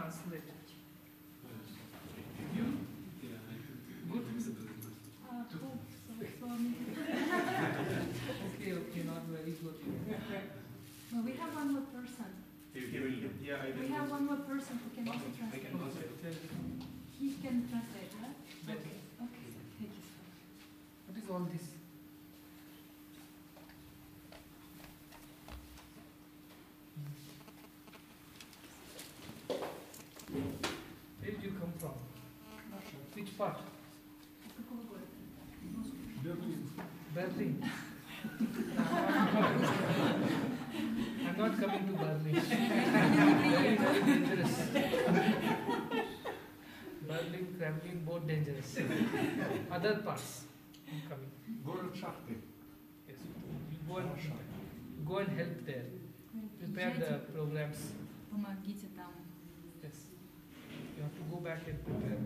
translate. You? Good. Uh, hope so, Swami. Okay, okay, not very good. No, we have one more person. Yeah, I We have one more person who can also translate. can also. Okay, tell me. He can translate, right? Better. Okay, okay, sir. Thank you, sir. What is all this? Where did you come from? Which part? Какого города? Berlin. I'm not coming to Berlin. very, very dangerous. Berlin, Kremlin, both dangerous. Other parts, I'm coming. Город Шахты. Yes. You go and, go and help there. Prepare the Езжайте, programs. помогите там. Yes. You have to go back and prepare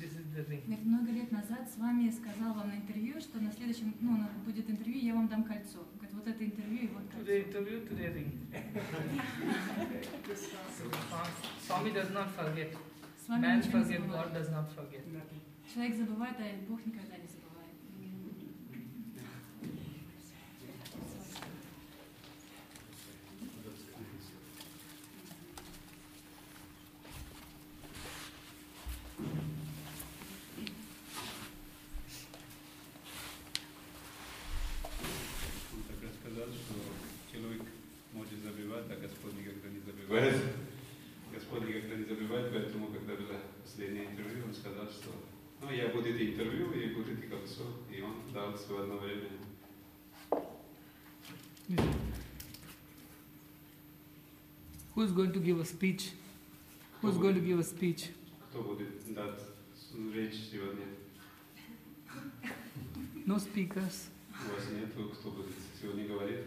this is the ring. Говорит, много лет назад с вами сказал вам на интервью, что на следующем, ну, будет интервью, я вам дам кольцо. Говорит, вот это интервью и вот Today кольцо. interview, today ring. Swami does not forget. Man forget, God does not forget. Человек забывает, а Бог никогда не забывает. Он так рассказал, что человек может забывать, а Господь забывает. Господь никогда не забывает, поэтому, когда было последнее интервью, он сказал, что ну, я буду это интервью и будет и колесо, и он дал все одно время. Who's going to give a speech? Who's going to give a speech? Кто будет дать речь сегодня? No speakers. У вас нету, кто будет сегодня говорить?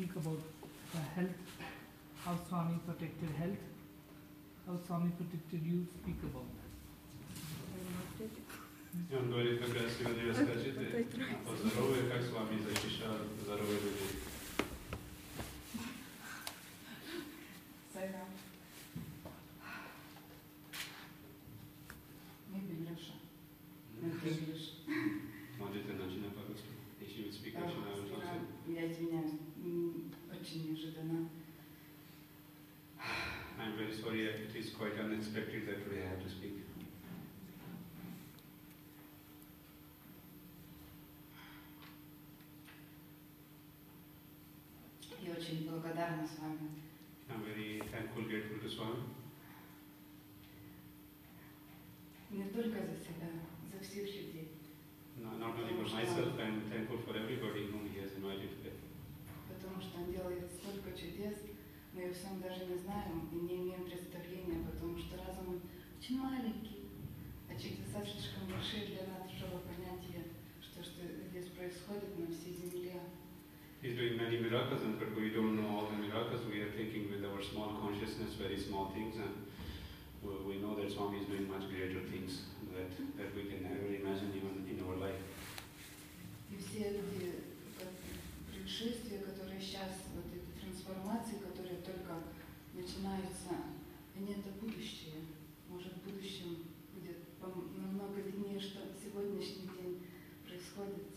speak about the health, how Swami protected health, how Swami protected you, speak about that. очень благодарна с вами. I'm very thankful, grateful to Swami. Не только за себя, за всех людей. No- Not only for myself, I'm thankful for everybody whom he has invited today. Потому что он делает столько чудес, мы о всем даже не знаем и не имеем представления, потому что разум очень маленький, а чудеса слишком большие для нашего понятия, что, что здесь происходит на всей земле. He's doing many miracles, and but we don't know all the miracles. We are thinking very small things, and we, know that Swami is doing much greater things that, that we can never imagine even in our life. И все эти как, происшествия, которые сейчас, вот эти трансформации, которые только начинаются, они это будущее. Может, в будущем будет намного виднее, что сегодняшний день происходит.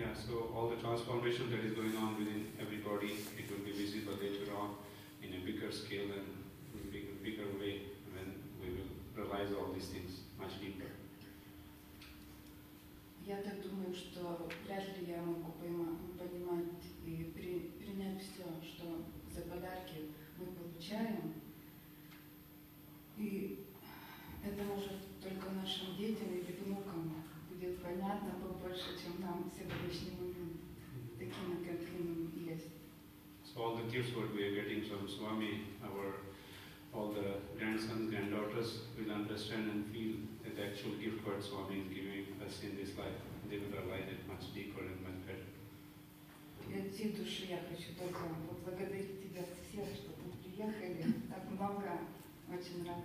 Yeah, so all the transformation that is going on within everybody, it will be visible later on in a bigger scale and bigger, bigger way when we will realize all these things much deeper. Я так думаю, что вряд ли я могу пойма- понимать и при- принять все, что gifts what we are getting from Swami, our all the grandsons, granddaughters will understand and feel that the actual gift what Swami is giving us in this life. They will realize it much deeper and much better. И от всей души я хочу только поблагодарить тебя всех, что вы приехали. Так много, очень рада.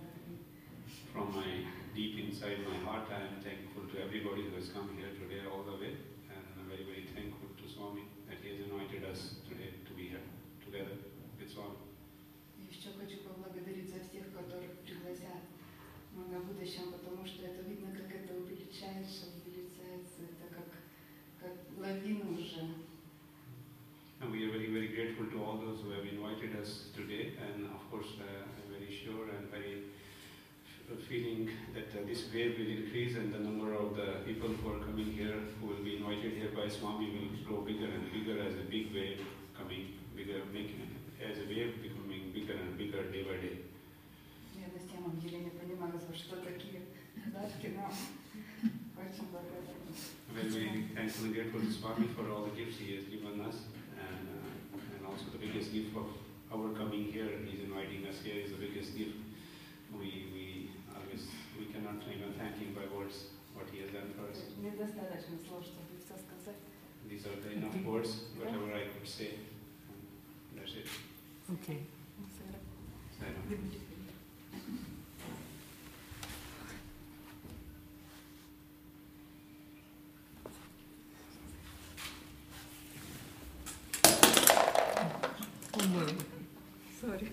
From my deep inside my heart, I am thankful to everybody who has come here today all the way, and I'm very, very thankful to Swami that he has invited us together with Swami. И еще хочу поблагодарить за всех, которых пригласят на будущем, потому что это видно, как это увеличается, увеличается, это как, как лавина уже. And we are very, very grateful to all those who have invited us today, and of course, uh, I'm very sure and very f- feeling that uh, this wave will increase, and the number of the people who are coming here, who will be invited here by Swami, will grow bigger and bigger as a big wave coming bigger, making as a wave becoming bigger and bigger day by day. Я на самом деле не понимаю, за что такие подарки, но очень благодарна. I'm very, very thankful and grateful to Swami for all the gifts he has given us, and uh, and also the biggest gift of our coming here. He's inviting us here is the biggest gift. We we always we cannot even thank him by words what he has done for us. Недостаточно слов, чтобы все сказать. These are the enough words, whatever I could say. Okay. Sorry.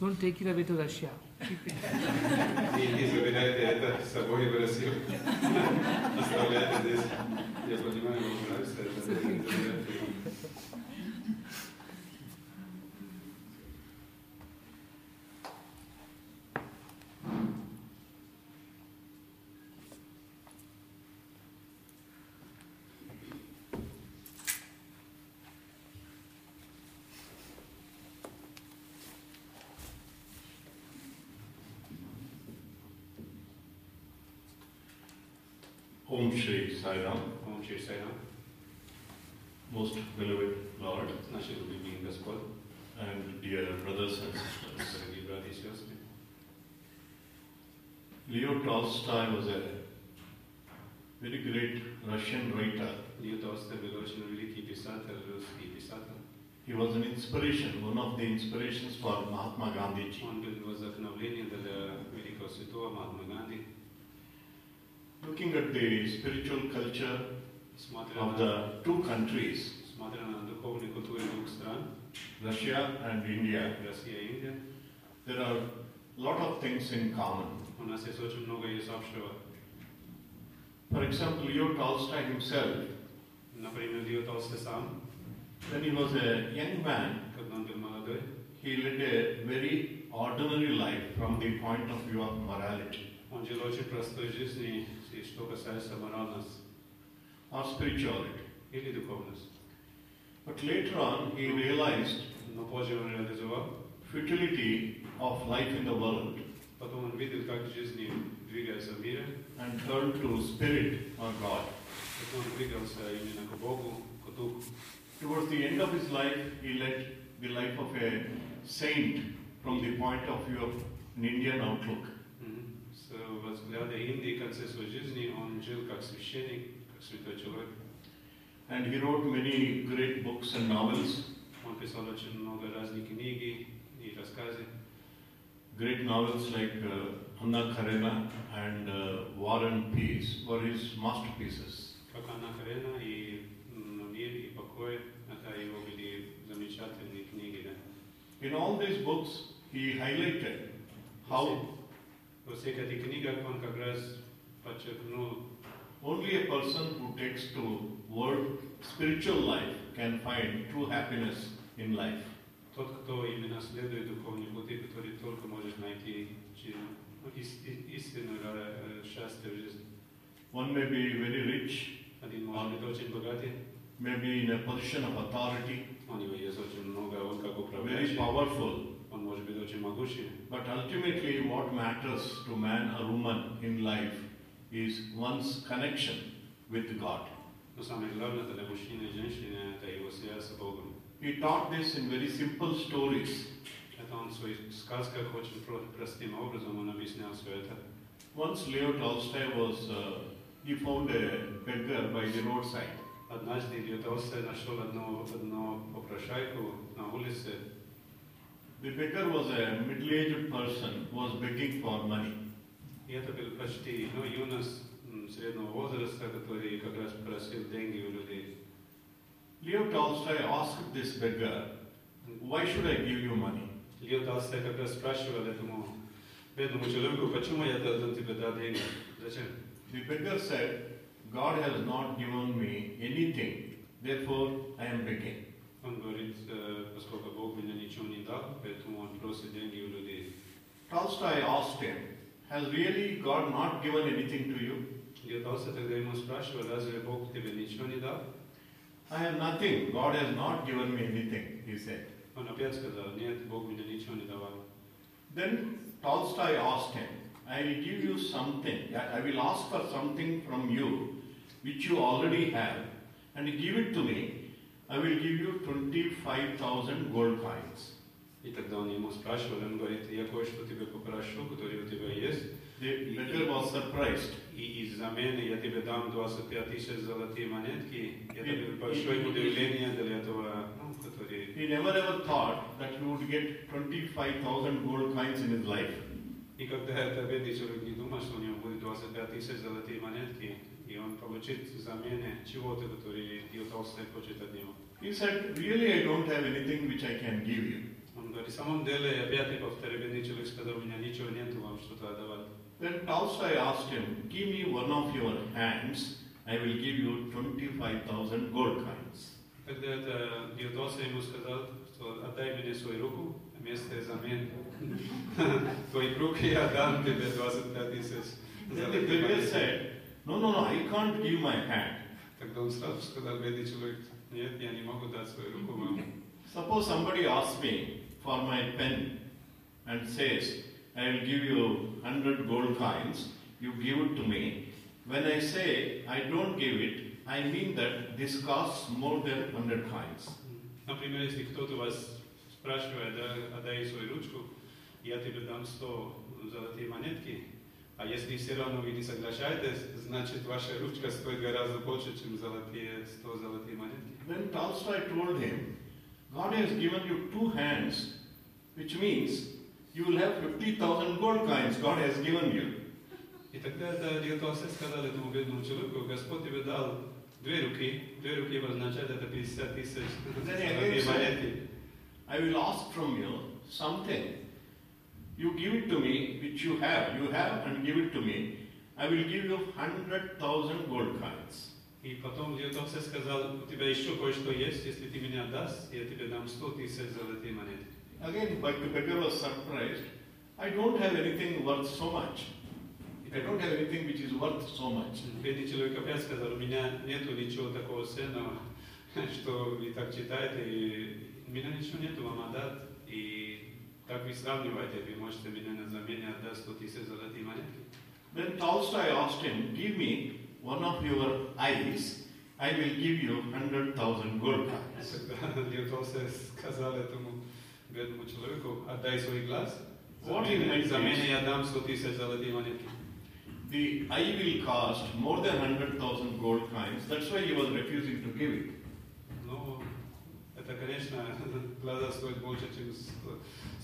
Don't take it away to Russia. Не, не забирайте это с собой в Россию. Оставляйте здесь. Я понимаю, вам нравится это. Om Shri Sai Ram, Om Shri Sai Ram. most beloved Lord Наши любимые Господь, and dear brothers and sisters. дорогие братья и сестры. Leo Tolstoy was a very great Russian writer. Лев Толстой был очень великий писатель, русский писатель. He was an inspiration, one of the inspirations for Mahatma Gandhi ji. Он был вдохновлением для великого святого Махатмы Ганди. looking at the spiritual culture of the two countries, Russia and India, there are a lot of things in common. For example, Leo Tolstoy himself, when he was a young man, he led a very ordinary life from the point of view of morality он жил очень простой жизнью, и что касается моральности or spirituality. или духовности. But later on, he realized Но позже он реализовал, futility of life in the world потом он видел, как жизнь двигается в мире, and turned to spirit or God. потом он двигался именно к Богу, к Духу. Towards the end of his life, he led the life of a saint from the point of view of an Indian outlook. Мгм. С взгляда Индии в конце своей жизни он жил как священник, как святой человек. and he wrote many great books and novels. Он писал очень много разных книг и рассказы. Great novels like uh, Anna Karenina and uh, War and Peace were his masterpieces. Как Анна Карена и м, «Мир и покой» — это его были замечательные книги. Да. In all these books, he highlighted how Во всех этих книгах он как раз подчеркнул, only a person who takes to world spiritual life can find true happiness in life. тот, кто именно следует духовной пути, который только может найти чи- ну, ис- и- истинное э, счастье в жизни. One may be very rich, Один может быть очень богатый, maybe in a position of authority, у него есть очень много, он как very управляющий, powerful, он может быть очень могущий. but ultimately what matters to man or woman in life is one's connection with God. Но самое главное для мужчины и женщины – это его связь с Богом. He taught this in very simple stories. Это он в своих сказках очень про- простым образом он объяснял все это. Once Leo Tolstoy was, uh, he found a beggar by the roadside. Однажды Лев Толстой нашел одну, одну попрошайку на улице. The beggar was a middle-aged person who was begging for money. И это был почти ну, юнос м, среднего возраста, который как раз просил деньги у людей. Leo Tolstoy asked this beggar, Why should I give you money? Лев Толстой как раз спрашивал этому бедному человеку, почему я должен тебе дать деньги? Зачем? The beggar said, God has not given me anything, therefore I am begging. Он говорит, э, поскольку Бог мне ничего не дал, поэтому он просит деньги у людей. Tolstoy asked him, Has really God not given anything to you? Лев Толстой тогда ему спрашивал, разве Бог тебе ничего не дал? I have nothing. God has not given me anything, he said. Он опять сказал, нет, Бог мне ничего не давал. Then Tolstoy asked him, I will give you something, I will ask for something from you which you already have, and give it to me. I will give you 25,000 gold coins. И тогда он ему спрашивал, он говорит, я кое-что тебе попрошу, которое у тебя есть, The beggar was surprised. и из замены я тебе дам 25 тысяч золотые монетки. Это было большое удивление для этого, ну, который... He never ever thought that he would get 25,000 gold coins in his life. И когда это бедный человек не думал, что у него будет 25 тысяч золотые монетки, и он получит замены чего-то, который Лев Толстой хочет от него. He said, Really, I don't have anything which I can give you. Он говорит, в самом деле, опять и повторю, бедный человек сказал, у меня ничего нету вам что-то отдавать. Then Tolstoy asked him, Give me one of your hands, I will give you 25,000 gold coins. Тогда это Лев Толстой ему сказал, что отдай мне свою руку вместо замены. Твои руки я дам тебе 25 тысяч Then the золотых beggar монет. said, No, no, no, I can't give my hand. Тогда он сразу сказал, бедный человек, нет, я не могу дать свою руку вам. Suppose somebody asks me for my pen and says, I will give you 100 gold coins, you give it to me. When I say I don't give it, I mean that this costs more than 100 coins. Например, если кто-то вас спрашивает, да, отдай свою ручку, я тебе дам 100 золотые монетки, а если все равно вы не соглашаетесь, значит ваша ручка стоит гораздо больше, чем золотые 100 золотые монетки. Then Tolstoy told him, God has given you two hands, which means you will have 50,000 gold coins God has given you. И тогда это Толстой сказал этому бедному человеку, Господь тебе дал две руки, две руки означает это 50 тысяч золотые монетки. I will ask from you something. You give it to me, which you have. You have and give it to me. I will give you 100,000 gold coins. И потом Лев Толстой сказал, у тебя еще кое-что есть, если ты меня отдашь, я тебе дам 100 тысяч золотые монетки. Again, but the beggar was surprised. I don't have anything worth so much. I don't have anything which is worth so much. Бедный человек опять сказал, у меня нету ничего такого ценного, что вы так читаете, и у меня ничего нету вам отдать, и как вы сравниваете, вы можете меня на замене отдать 100 тысяч золотые монетки. Then Tolstoy asked him, Give me one of your eyes, I will give you 100,000 gold coins. Тогда Лев Толстой сказал этому бедному человеку, отдай свой глаз, What he meant замене, is- замене я дам 100 тысяч золотые монетки. the eye will cost more than 100,000 gold coins. That's why he was refusing to give it. Но это, конечно, глаза стоит больше, чем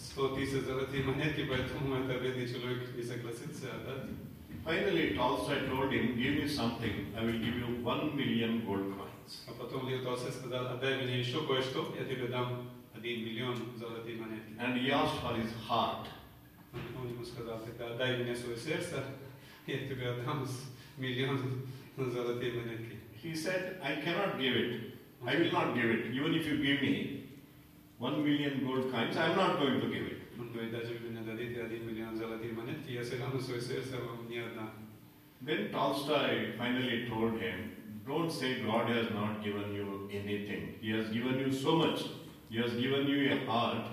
100 тысяч золотые монетки, поэтому это бедный человек не согласится отдать. Finally, Tolstoy told him, Give me something, I will give you 1 million gold coins. А потом Лев Толстой сказал, отдай мне еще кое-что, я тебе дам один миллион золотые монетки. And he asked for his heart. Он ему сказал, тогда отдай мне свое сердце, я тебе отдам с- миллион золотые монетки. He said, I cannot give it. I will not give it. Even if you give me 1 million gold coins, I am not going to give it. Он говорит, даже вы мне дадите один миллион золотые монетки, я все равно свое сердце вам не отдам. Then Tolstoy finally told him, Don't say God has not given you anything. He has given you so much. He has given you a heart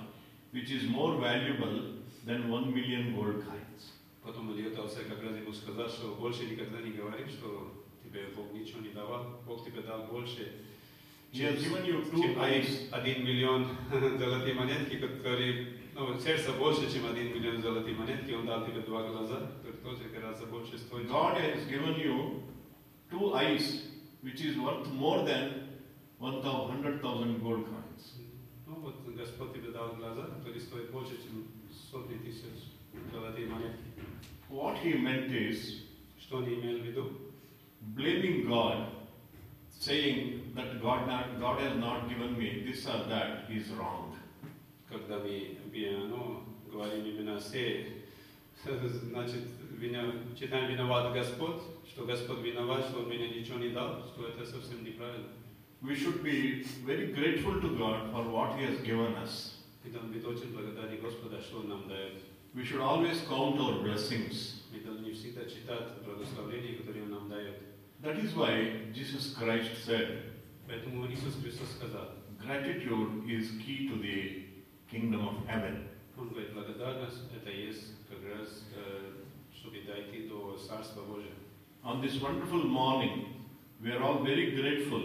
which is more valuable than 1 million gold coins. Потом Илья Толстой как раз ему сказал, что больше никогда не говори, что тебе Бог ничего не давал. Бог тебе дал больше, He has given you чем two eyes. один миллион золотые монетки, которые, ну, сердце больше, чем один миллион золотые монетки. Он дал тебе два глаза, которые тоже гораздо больше стоят. God has given you two eyes which is worth more than 100,000 gold coins. Ну вот Господь тебе дал глаза, которые стоят больше, чем сотни тысяч золотые монетки. What he meant is Что он имел в виду? blaming God, saying that God, not, God has not given me this or that is wrong. Когда мы, мы, ну, говорим именно все, значит, вина, читаем виноват Господь, что Господь виноват, что Он мне ничего не дал, что это совсем неправильно. We should be very grateful to God for what He has given us. Мы должны быть очень благодарны Господа, что Он нам дает. We should always count our blessings. Мы должны всегда читать благословения, которые Он нам дает. That is why Jesus Christ said, Поэтому Иисус Христос сказал, Gratitude is key to the kingdom of heaven. Он говорит, благодарность это есть как раз, э, чтобы дойти до Царства Божьего. On this wonderful morning, we are all very grateful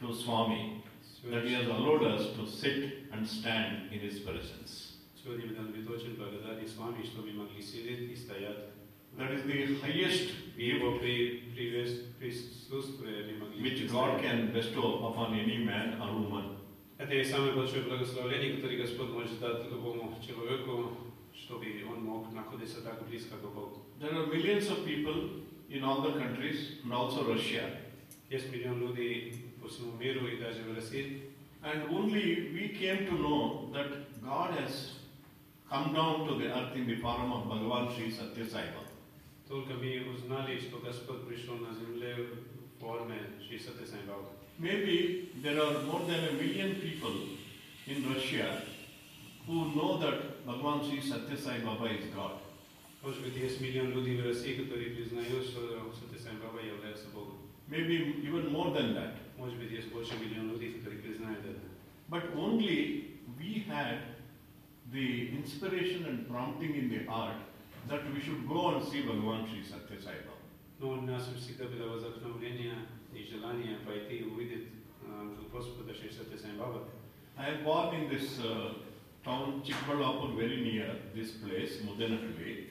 to Swami that He has allowed us to sit and stand in His presence. Сегодня мы должны быть очень благодарны с вами, что мы могли сидеть и стоять. That is the highest В Его при, привес- присутствии мы могли which сидеть и God стоять. can bestow upon any man or woman. Это и самое большое благословение, которое Господь может дать любому человеку, чтобы он мог находиться так близко к Богу. There are millions of people in all the countries and also Russia. Есть миллион людей по всему миру и даже в России. And only we came to know that God has come down to the earth in the form of Bhagavan Sri Satya Sai Baba. Только мы узнали, что Господь пришел на земле в форме Шри Сати Сай Баба. Maybe there are more than a million people in Russia who know that Bhagavan Sri Satya Sai Baba is God. Может быть, есть миллион людей в России, которые признают, что Сати Сай Баба является Богом. Maybe even more than that. Может быть, есть больше миллиона людей, которые признают это. But only we had the inspiration and prompting in the heart that we should go and see Bhagavan Sri Satya Sai Baba. Noi nasem Sikhabila возокно влияния и желания пойти увидеть Господа I am born in this uh, town Chikbalapur, very near this place, Muddenahalli.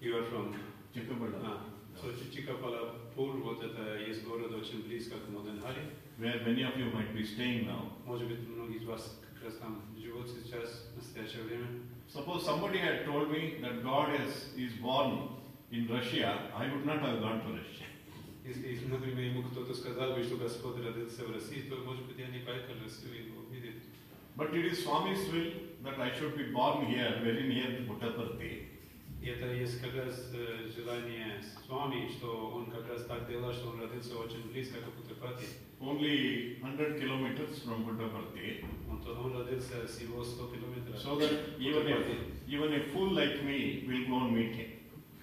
You are from Chikbalapur. Ah. So Chikkapalapur, вот это есть город очень близко к Моденхаре. Where many of you might be staying now. Suppose somebody had told me that God is, is born in Russia, I would not have gone to Russia. Если, например, ему кто-то сказал бы, что Господь родился в России, то, может быть, я не поехал в Россию его видеть. But it is Swami's will that I should be born here, very near the Buddha Puttaparthi. И это есть как раз э, желание с вами, что он как раз так делал, что он родился очень близко к Путепати. Only 100 kilometers from Puttaparthi. Он, то- он родился всего 100 километров. So that even a, even a fool like me will go and meet him.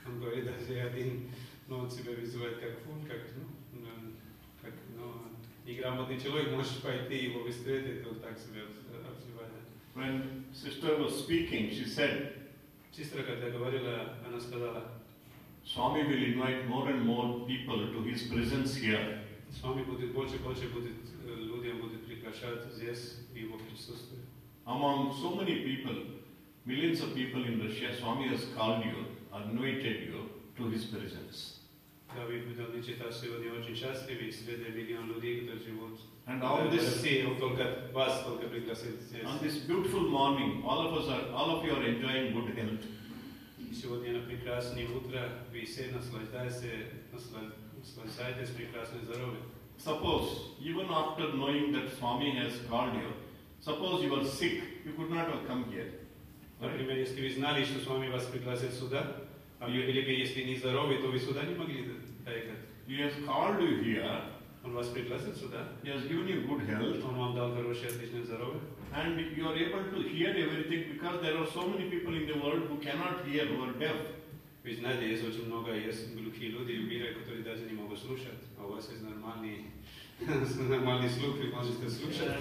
Он говорит, даже один, ну, он себя вызывает как фун, как, ну, м, как, ну, неграмотный человек, можешь пойти его встретить, он так себя обзывает. When sister was speaking, she said, Сестра, когда говорила, она сказала, Swami will invite more and more people to his presence here. с вами будет больше и больше будет, э, людям будет приглашать здесь в его присутствие. Among so many people, millions of people in Russia, Swami has called you, invited you to His presence. Да, вы будете читать сегодня очень счастливы, и среди миллион людей, которые живут And в all this, России, Он только вас только пригласил здесь. on this beautiful morning, all of us are, all of you are enjoying good health. И сегодня на прекрасное утро вы все наслаждаетесь, насла- наслаждаетесь прекрасным здоровьем. Suppose, even after knowing that Swami has called you, suppose you are sick, you could not have come here. Right? Например, если вы знали, что с вами вас пригласят сюда, а вы были бы, если не здоровы, то вы сюда не могли доехать. He has called you here, Он вас пригласит сюда, He has given you good health, Он вам дал хорошее, отличное здоровье. and you are able to hear everything because there are so many people in the world who cannot hear, who are deaf. Вы знаете, есть очень много есть глухие люди в мире, которые даже не могут слушать, а у вас есть нормальный, нормальный слух, вы можете слушать.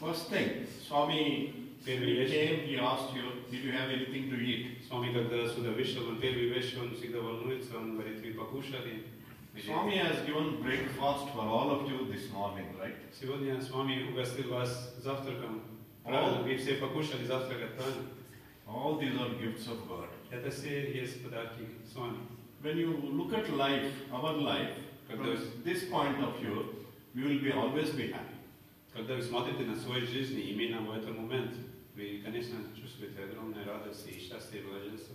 First thing, Swami Первый вещь, came, he asked you, did you have anything to eat? с вами, когда сюда вышел, он первый вещь, он всегда волнуется, он говорит, вы покушали? Или- Swami has given breakfast for all of you this morning, right? Сегодня с вами угостил вас завтраком. Правильно, вы все покушали завтракать, правильно? All these are gifts of God. Это все есть подарки с вами. When you look at life, our life, from this point of view, we will be always be happy. Когда вы смотрите на свою жизнь, именно в этот момент, вы, конечно, чувствуете огромную радость и счастье и блаженство.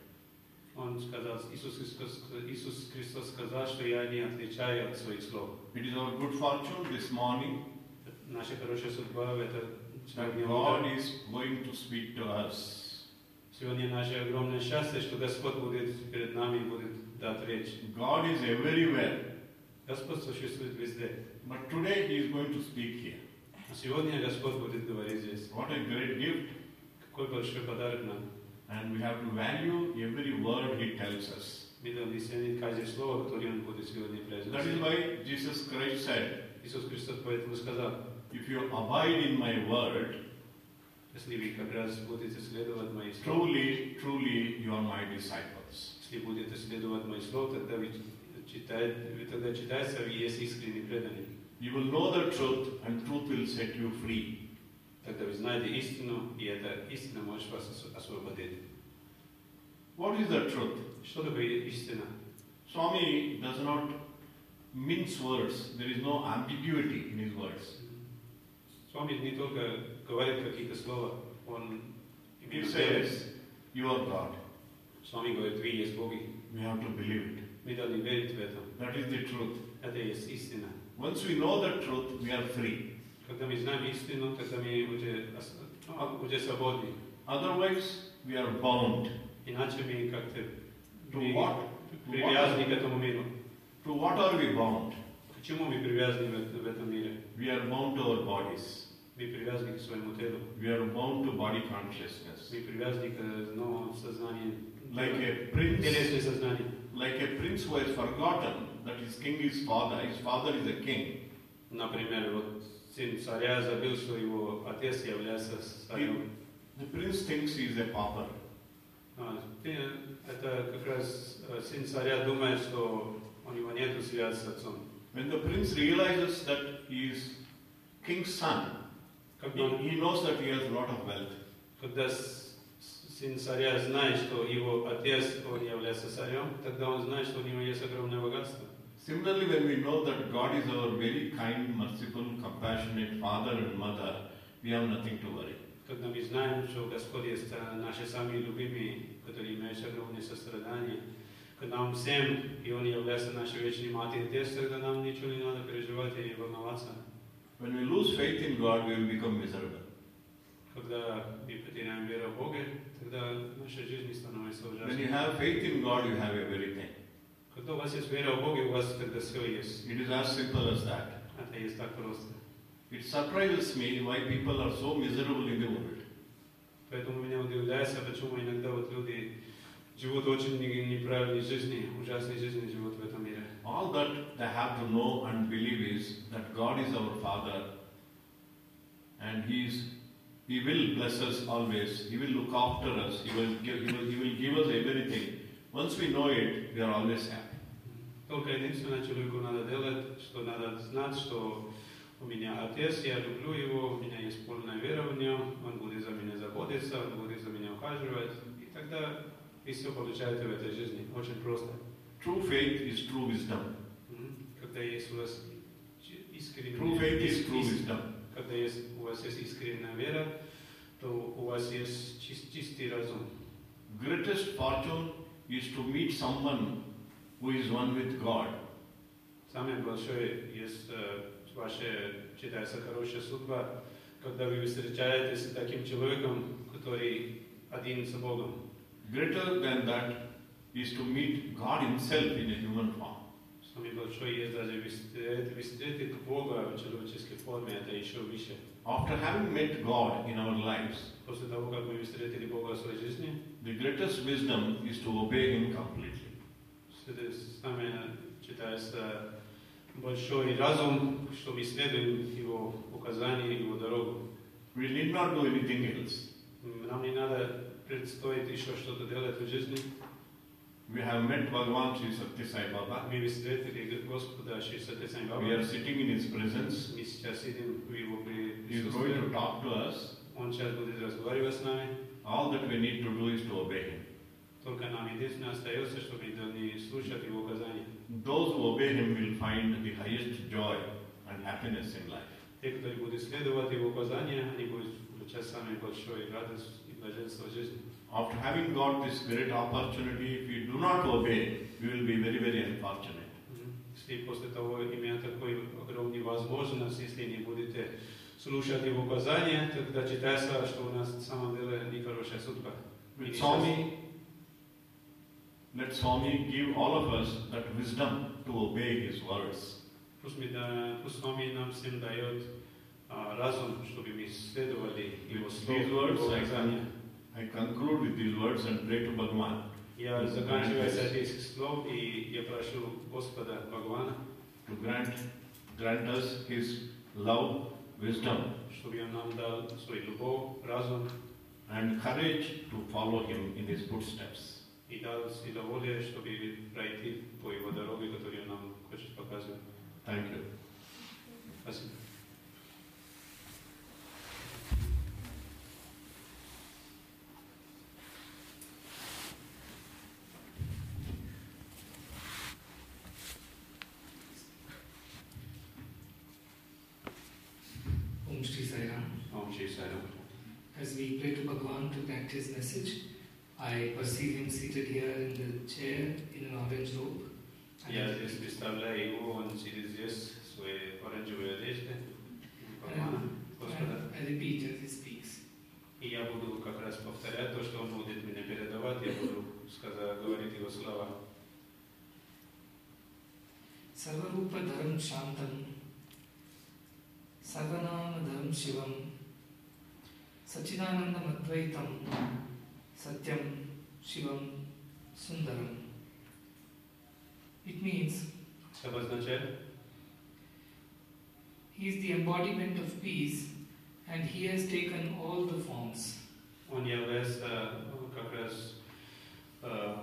Он сказал, Иисус Христос, Иисус Христос сказал, что я не отличаю от своих слов. It is our good fortune this morning Наша хорошая судьба в это that сегодня God утро. is going to speak to us. Сегодня наше огромное счастье, что Господь будет перед нами будет дать речь. God is everywhere, Господь существует везде. but today He is going to speak here. А сегодня Господь будет говорить здесь. What a great gift! Какой большой подарок нам. And we have to value every word He tells us. Мы должны ценить каждое слово, которое Он будет сегодня That is произносить. why Jesus Christ said, Иисус Христос поэтому сказал, If you abide in my word, если вы как раз будете следовать моим словам, truly, truly you are my disciples. если будете следовать моим словам, тогда вы читаете, вы тогда читаете, вы есть искренне преданный. You will know the truth, and truth will set you free. Тогда вы знаете истину, и эта истина может вас осво- освободить. What is the truth? Что такое истина? Swami does not mince words. There is no ambiguity in his words. С вами не только говорит какие-то слова, он He имеет says, You are God. С вами говорит, вы есть Боги. We have to believe it. Мы должны верить в это. That is the truth. Это и есть истина. Once we know the truth, we are free. Когда мы знаем истину, тогда мы уже, ос- ну, уже свободны. Otherwise, we are bound. Иначе мы как-то To мы what? To привязаны what, к этому миру. to what are we bound? Почему мы привязаны в, это- в этом мире? We are bound to our bodies. Мы привязаны к своему телу. We are bound to body consciousness. Мы привязаны к новому сознанию. Like a prince, Телесное сознание. like a prince who has forgotten that his king is father, his father is a king. Например, вот сын царя забыл, что его отец является царем. The prince thinks he is a pauper. А, ты- Это как раз э, сын царя думает, что у него нет связи с отцом. When the prince realizes that he is king's son, Когда, he, он- he knows that he has a lot of wealth. когда с- с- сын царя знает, что его отец, он является царем, тогда он знает, что у него есть огромное богатство. Similarly, when we know that God is our very kind, merciful, compassionate father and mother, we have nothing to worry. Когда мы знаем, что Господь есть э, наши самые любимые, которые имеют огромное сострадание, к нам всем, и Он является нашей вечной матерью, Отец, тогда нам ничего не надо переживать или волноваться. When we lose faith in God, we will become miserable. Когда мы потеряем веру в Бога, тогда наша жизнь становится When you ужасной. have faith in God, you have everything. Когда у вас есть вера в Бога, у вас тогда все есть. It is as simple as that. Это есть так просто. It surprises me why people are so miserable in the world. Поэтому меня удивляется, почему иногда вот люди живут очень не- неправильной жизни, ужасной жизнью живут в этом мире. All that they have to know and believe is that God is our Father and He is He will bless us always. He will look after us. He will give, he will, he will give us everything. Once we know it, we are always happy. Только единственное, человеку надо делать, что надо знать, что у меня отец, я люблю его, у меня есть полная вера в нем, он будет за меня заботиться, он будет за меня ухаживать. И тогда и все получаете в этой жизни. Очень просто. True faith is true wisdom. Когда есть у вас искренняя True faith is true wisdom. когда есть, у вас есть искренняя вера, то у вас есть чис- чистый разум. Greatest fortune is to meet someone who is one with God. Самое большое есть э, ваша, считается, хорошая судьба, когда вы встречаетесь с таким человеком, который один с Богом. Greater than that is to meet God Himself in a human form. Самое большое есть даже встретить, встретить Бога в человеческой форме, это еще выше. After having met God in our lives, После того, как мы встретили Бога в своей жизни, the greatest wisdom is to obey Him completely. это самое считается большой разум, чтобы исследовать Его указания, Его дорогу. We need not do anything else. Нам не надо предстоит еще что-то делать в жизни. We have met Bhagavan Sri Satya Sai Baba. Мы встретили Господа Шисати We are sitting in His presence. Мы сейчас сидим в Его при- He is going to присутствии. talk to us. Он сейчас будет разговаривать с нами. All that we need to do is to obey Him. Только нам единственное остается, чтобы не слушать Его указания. Those who obey Him will find the highest joy and happiness in life. Те, кто будет следовать Его указания, они будут получать самую большую радость и блаженство в жизни. After having got this great opportunity, if we do not obey, we will be very, very unfortunate. Если после того, имея такой огромную возможность, если не будете слушать Его указания, тогда читается, что у нас на самом деле нехорошая судьба. Swami, let Swami give all of us that wisdom to obey His words. Пусть, мы да, пусть Свами нам всем дает а, разум, чтобы мы следовали Его With слову, these words, Его I, указания. con- I conclude with these words and pray to Bhagavan Я заканчиваю с этих слов, и я прошу Господа Бхагавана, to grant, grant us His love, wisdom, чтобы Он нам дал свою любовь, разум and courage to follow Him in His footsteps. и дал силу воли, чтобы пройти по Его дороге, которую Он нам хочет показывать. Thank you. Спасибо. Om Shri Sai Ram. Om Shri Sai Ram. As we pray to Bhagavan to grant his message, I perceive him seated here in the chair in an orange robe. And Я здесь представляю Его, Он сидит здесь, в своей оранжевой одежде, Бхагавана, Господа. I repeat as he speaks. И я буду как раз повторять то, что Он будет мне передавать, я буду сказать, говорить Его слова. सर्वरूप धर्म शांतम सर्वनाम धर्म शिवम सच्चिदानंदम अद्वैतम Satyam, Shivam, Sundaram. It means Co? He is the embodiment of peace and he has taken all the forms. On jest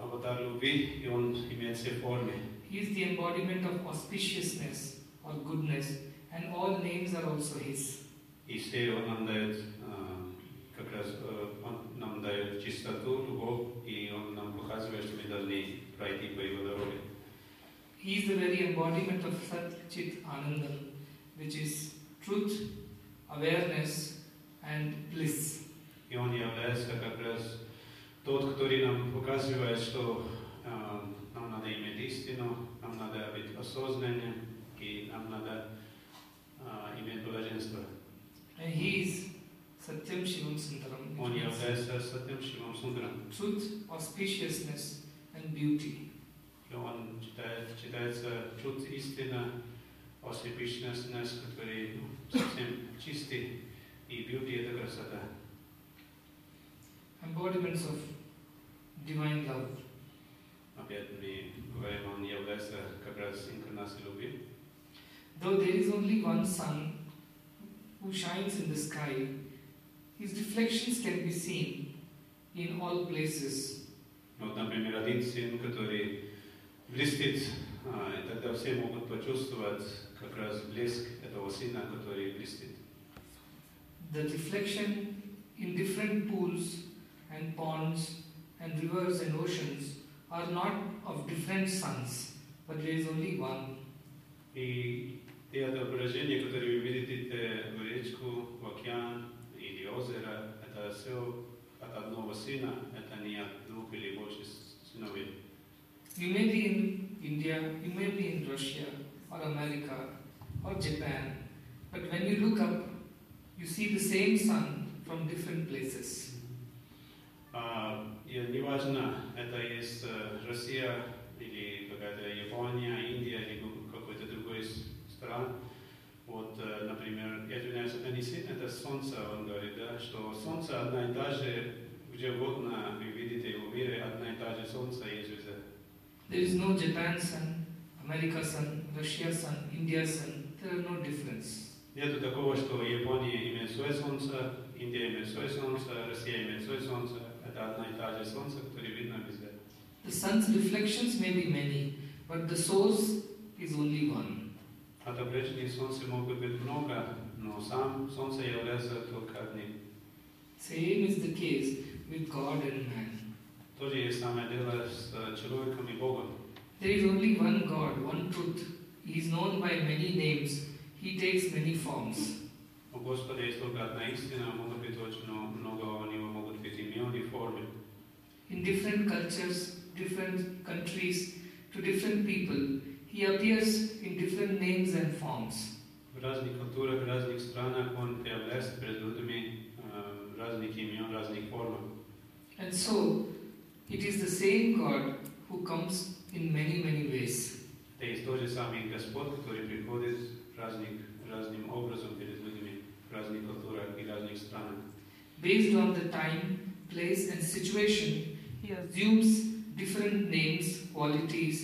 avatar lubi i on imiał się formy. He is the embodiment of auspiciousness or goodness and all names are also his. I się on нам дает чистоту, любовь, и Он нам показывает, что мы должны пройти по Его дороге. He is the very embodiment of Sat Chit Anandam, which is truth, awareness, and bliss. И он является как раз тот, который нам показывает, что э, нам надо иметь истину, нам надо быть осознанным, и нам надо э, иметь блаженство. And he is Satyam Shivam Sundaram. which Он means является Сатем Шивам Сундаром. Truth, auspiciousness, and beauty. И он читает, читается труд истина, освященность, который ну, совсем чистый, и beauty – это красота. Embodiments of divine love. Опять мы говорим, он является как раз инкарнацией любви. Though there is only one sun who shines in the sky, his reflections can be seen in all places. Вот, например, один сын, который блестит, а, и тогда все могут почувствовать как раз блеск этого сына, который блестит. The reflection in different pools and ponds and rivers and oceans are not of different suns, but there is only one. И те отображения, которые вы видите в речку, в океан или озеро, это все от одного сына, это не от двух или больше сыновей. You may be in India, you may be in Russia or America or Japan, but when you look up, you see the same sun from different places. А, и неважно, это есть э, Россия или какая-то Япония, Индия или ку- какой-то другой с- стран. Вот, э, например, я извиняюсь, это не свет, это солнце, он говорит, да, что солнце одна и та же, где угодно вы видите в мире, одна и та же солнце есть везде. There is no Japan sun, America sun, Russia sun, India sun. There are no difference. Нету такого, что Япония имеет свое солнце, Индия имеет свое солнце, Россия имеет свое солнце. Это одна и та же солнце, которое видно везде. The sun's reflections may be many, but the source is only one. Отображений солнца могут быть много, но сам солнце является только одним. Same is the case with God and man. То же есть самое дело с э, человеком и Богом. There is only one God, one truth. He is known by many names. He takes many forms. У Господа есть только одна истина, может быть очень много у Него могут быть имен и формы. In different cultures, different countries, to different people, He appears in different names and forms. В разных культурах, в разных странах Он появляется перед людьми э, в разных имен, разных формах. And so, it is the same God who comes in many, many ways. Это есть тот же самый Господь, который приходит разных, разным образом перед людьми в разных культурах и разных странах. Based on the time, place, and situation, He assumes different names, qualities,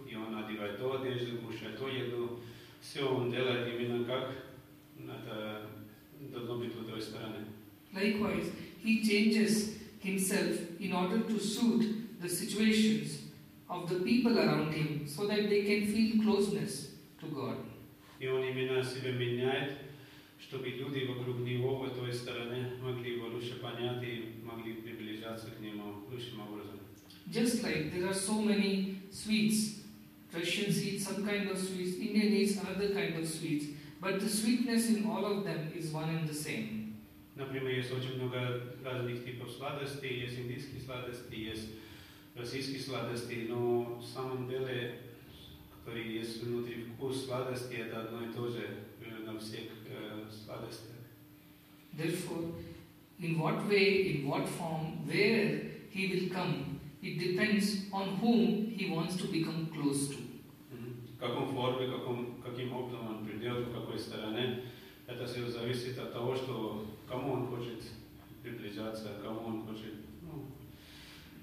и он одевает ту одежду, кушает ту еду. Все он делает именно как это должно быть в той стороне. Likewise, He changes Himself in order to suit the situations of the people around Him so that they can feel closeness to God. И он именно себя меняет, чтобы люди вокруг него в той стороне могли его лучше понять и могли приближаться к нему лучшим образом. Just like there are so many sweets, Russians eat some kind of sweets, Indian eats another kind of sweets, but the sweetness in all of them is one and the same. Например, есть очень много разных типов сладостей, есть индийские сладости, есть российские сладости, но в самом деле, которые есть внутри вкус сладости, это одно и то же э, на всех э, сладостях. Therefore, in what way, in what form, where he will come, it depends on whom he wants to become close to. Мгм. В каком форме, каком, каким образом он придет, в какой стороне, это все зависит от того, что кому он хочет приближаться, кому он хочет ну,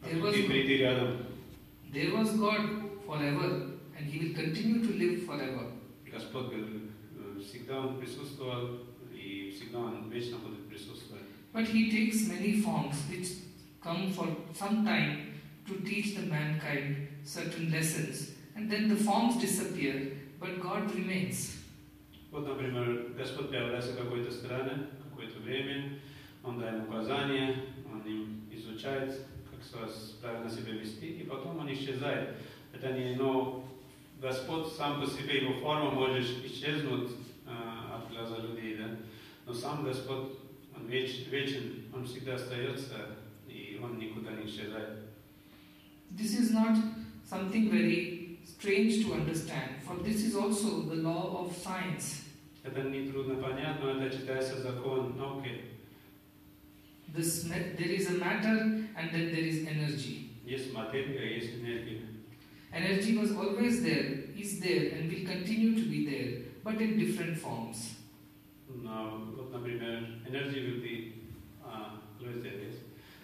There was, и прийти рядом. there was God forever and He will continue to live forever. Господь э, всегда Он присутствовал, и всегда Он вечно будет присутствовать. But He takes many forms which come for some time to teach the mankind certain lessons. And then the forms disappear, but God remains. Вот, например, Господь появляется в какой-то стране, какое-то время, Он дает указания, Он им изучает, как правильно себя вести, и потом Он исчезает. Это не, но Господь сам по себе, Его форма может исчезнуть а, от глаза людей, да? но сам Господь, Он веч- вечен, Он всегда остается, и Он никуда не исчезает. This is not something very strange to understand, for this is also the law of science. Это не трудно понять, но это читается закон науки. This ma- there is a matter and then there is energy. Есть материя, есть энергия. Energy was always there, is there, and will continue to be there, but in different forms. Но, вот, например, энергия will be uh, always there, yes.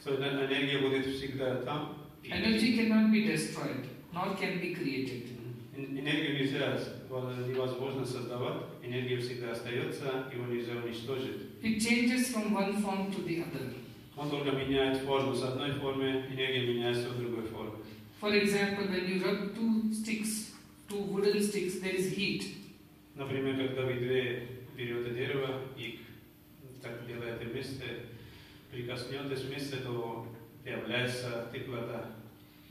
So эне- энергия будет всегда там. Energy cannot be destroyed, nor can be created. Эн- Энергию нельзя, невозможно создавать, энергия всегда остается, его нельзя уничтожить. It changes from one form to the other. Он только меняет форму. С одной формы энергия меняется в другой форме. For example, when you rub two sticks, two wooden sticks, there is heat. Например, когда вы две берете дерево и так делаете вместе, прикоснетесь вместе, то появляется теплота.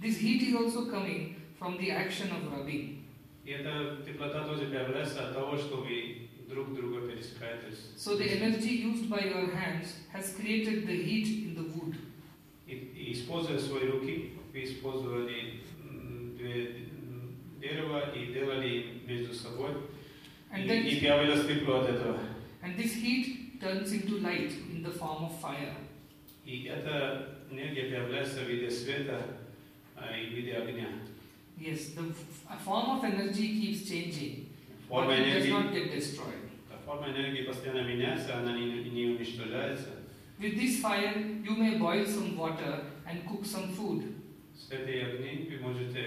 This heat is also coming from the action of rubbing. И эта теплота тоже появляется от того, что вы друг друга пересекаетесь. So the energy used by your hands has created the heat in the wood. И, и используя свои руки, вы использовали м, две м, дерева и делали между собой. И, And, и then, появилось тепло от этого. and this heat turns into light in the form of fire. И эта энергия появляется в виде света а, и в виде огня. Yes, the f- a form of energy keeps changing, but Форма it does энергии, not get destroyed. форма энергии постоянно меняется, она не, не уничтожается. With this fire, you may boil some water and cook some food. С этой огней вы можете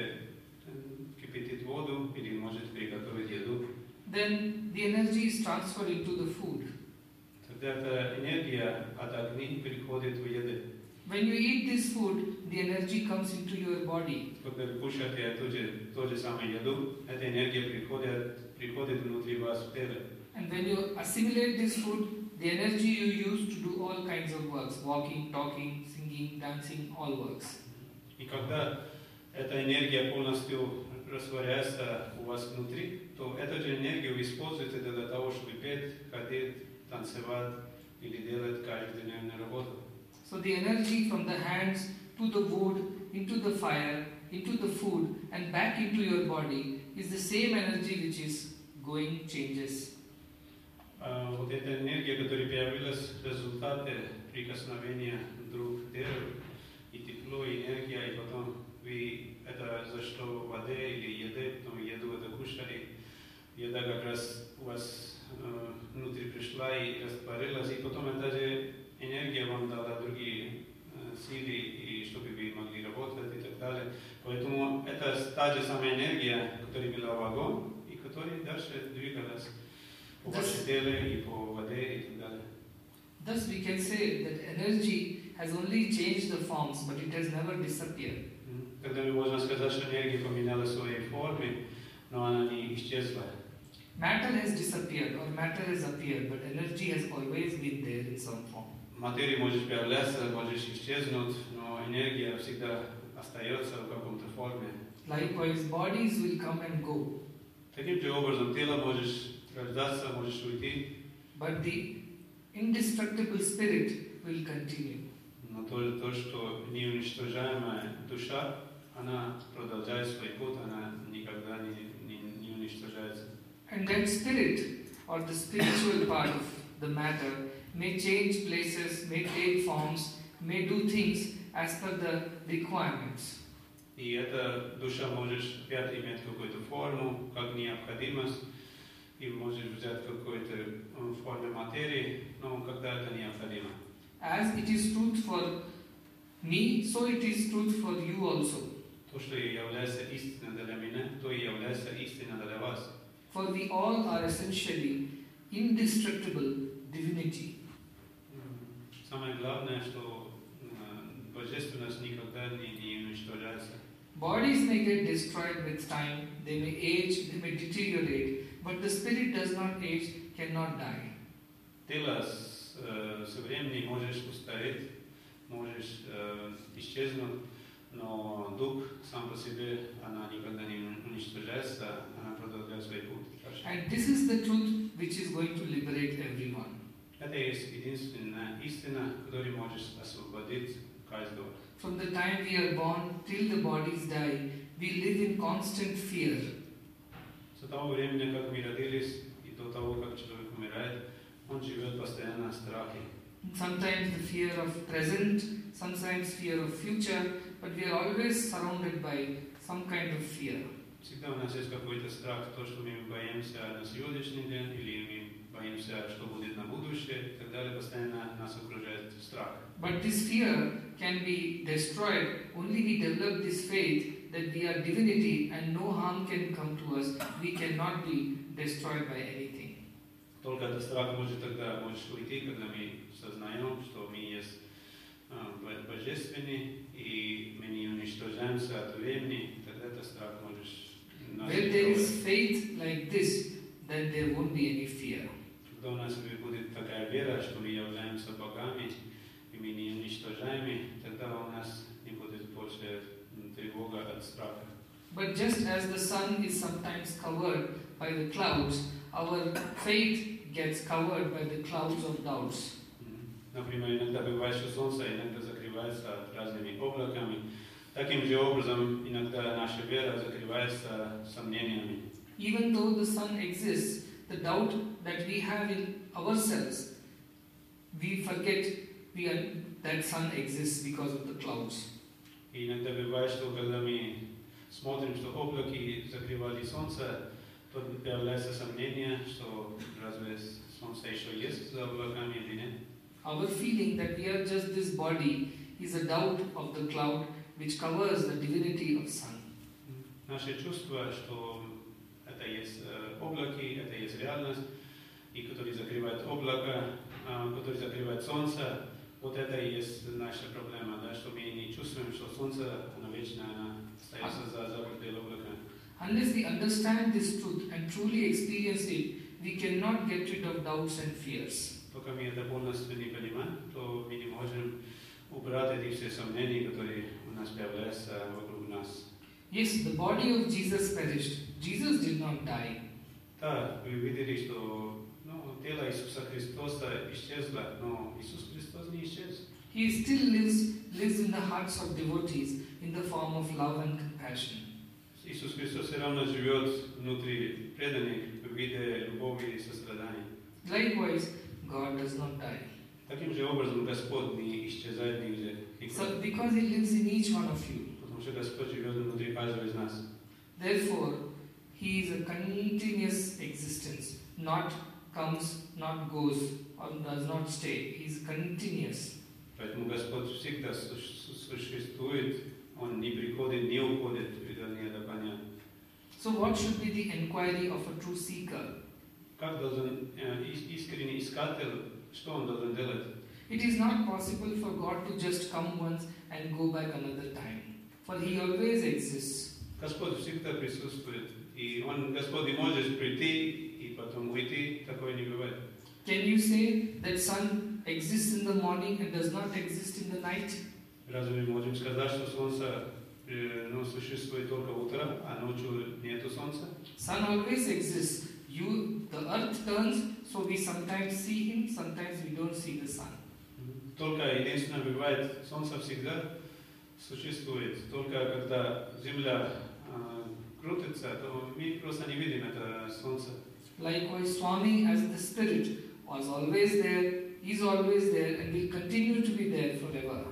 э, кипятить воду или можете приготовить еду. Then the energy is transferred into the food. Тогда эта энергия от огней переходит в еду. When you eat this food, the energy comes into your body. Когда вы кушаете ту же, ту же самую еду, эта энергия приходит, приходит внутри вас в тело. And when you assimilate this food, the energy you use to do all kinds of works walking, talking, singing, dancing, all works. И когда эта энергия полностью растворяется у вас внутри, то эту же энергию вы используете для того, чтобы петь, ходить, танцевать или делать каждодневную работу. So the energy from the hands to the wood, into the fire, into the food, and back into your body is the same energy which is going changes. А вот эта энергия, которая появилась в результате прикосновения друг к другу, и тепло, и энергия, и потом вы это за что в воде или еды, потом еду это кушали, еда как раз у вас э, внутри пришла и растворилась, и потом эта же энергия вам дала та же самая энергия, которая была в огонь, и которая дальше двигалась по вашей теле и по воде и так далее. Thus, we can say that energy has only changed the forms, but it has never disappeared. Тогда мы можем сказать, что энергия поменяла свои формы, но она не исчезла. Matter has disappeared or matter has appeared, but energy has always been there in some form. Материя может появляться, может исчезнуть, но энергия всегда остается в каком-то форме. Likewise, bodies will come and go, Таким же образом, тело можешь рождаться, можешь уйти, but the indestructible spirit will continue. но то, то что неуничтожаемая душа, она продолжает свой путь, она никогда не, не, не уничтожается. And that spirit, or the spiritual part of the matter, may change places, may take forms, may do things as per the requirements. И эта душа можешь опять иметь какую-то форму, как необходимость, и можешь взять какую-то э, форму материи, но когда это необходимо. As it is truth for me, so it is truth for you also. То, что является истиной для меня, то и является истиной для вас. For we all are essentially indestructible divinity. Самое главное, что э, божественность никогда не, не уничтожается. Bodies may get destroyed with time, they may age, they may deteriorate, but the spirit does not age, cannot die. Тело с, э, со временем можешь устареть, можешь э, исчезнуть, но дух сам по себе, она никогда не уничтожается, она продолжает свой путь. дальше. And this is the truth which is going to liberate everyone. Это есть единственная истина, которая может освободить каждого. From the time we are born till the bodies die, we live in constant fear. С того времени, как мы родились, и до того, как человек умирает, он живет постоянно в страхе. Sometimes the fear of present, sometimes fear of future, but we are always surrounded by some kind of fear. Всегда у нас есть какой-то страх, то, что мы боимся на сегодняшний день, или мы боимся, что будет на будущее, и так далее. Постоянно нас окружает страх. But this fear can be destroyed only we develop this faith that we are divinity and no harm can come to us. We cannot be destroyed by anything. Только этот страх может тогда может уйти, когда мы сознаем, что мы есть а, бо- божественны, и мы не уничтожаемся от времени, тогда этот страх может нас Where there трогать. is faith like this, then there won't be any fear. Когда у нас будет такая вера, что мы являемся богами, и мы не уничтожаемы, тогда у нас не будет больше тревога от страха. But just as the sun is sometimes covered by the clouds, our faith gets covered by the clouds of doubts. Например, иногда бывает, что солнце иногда закрывается разными облаками. Таким же образом, иногда наша вера закрывается сомнениями. Even though the sun exists, the doubt that we have in ourselves, we forget we are, that sun exists because of the clouds. И иногда бывает, что когда мы смотрим, что облаки закрывали солнце, то появляется сомнение, что разве солнце еще есть за облаками или нет. Our feeling that we are just this body is a doubt of the cloud which covers the divinity of sun. Наше чувство, что это есть э, облаки, это есть реальность, и который закрывает облако, а, который закрывает солнце, вот это и есть наша проблема, да, что мы не чувствуем, что солнце, оно вечно, оно остается за, за пределом облака. Unless we understand this truth and truly experience it, we cannot get rid of doubts and fears. Пока мы это полностью не понимаем, то мы не можем убрать эти все сомнения, которые у нас появляются вокруг нас. Yes, the body of Jesus perished. Jesus did not die. Да, вы видели, что ну, тело Иисуса Христоса исчезло, но Иисус Христос не исчез. He still lives, lives in the hearts of devotees in the form of love and compassion. Иисус Христос все равно живет внутри преданных в виде любови и сострадания. Likewise, God does not die. Таким же образом Господь не исчезает нигде. So, because He lives in each one of you, Потому что Господь живет внутри каждого из нас. therefore, He is a continuous existence, not comes, not goes, or does not stay. He is continuous. Поэтому Господь всегда су- су- существует, Он не приходит, не уходит, вернее, это понятно. So, what should be the inquiry of a true seeker? Как должен э, ис- искренний искатель, что он должен делать? It is not possible for God to just come once and go back another time, for He always exists. Господь всегда присутствует, и Он, Господь не может прийти и потом уйти, такое не бывает. Can you say that sun exists in the morning and does not exist in the night? Разве мы можем сказать, что Солнце э, ну, существует только утром, а ночью нету Солнца? Sun always exists. You, the earth turns, so we sometimes see him, sometimes we don't see the sun. Только единственное бывает, Солнце всегда существует. Только когда Земля э, крутится, то мы просто не видим это Солнце. Likewise, Swami, as the spirit, was always there, is always there, and will continue to be there forever.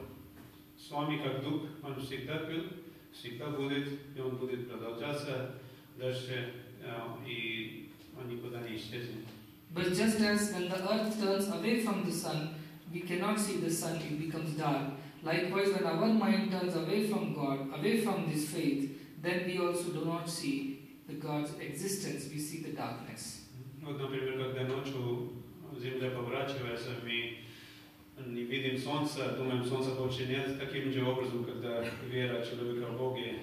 С вами как дух, он всегда был, всегда будет, и он будет продолжаться дальше, э, и он никуда не исчезнет. But just as when the earth turns away from the sun, we cannot see the sun, it becomes dark. Likewise, when our mind turns away from God, away from this faith, then we also do not see the God's existence, we see the darkness. Вот, например, когда ночью Земля поворачивается, мы не видим Солнца, думаем, Солнца больше нет. Таким же образом, когда вера человека в Боге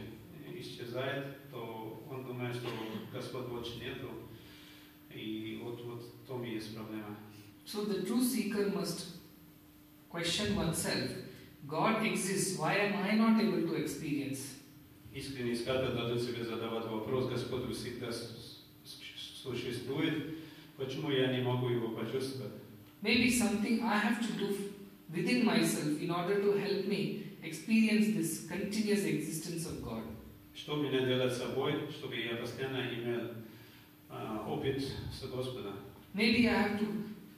исчезает, то он думает, что Господь больше нету. И вот, вот в том и есть проблема. So the true seeker must question oneself God exists, why am I not able to experience? Искренний искатель должен себе задавать вопрос, Господь всегда с- с- существует, почему я не могу его почувствовать? Maybe something I have to do within myself in order to help me experience this continuous existence of God. Что меня делать собой, чтобы я постоянно имел а, опыт с Господом? Maybe I have to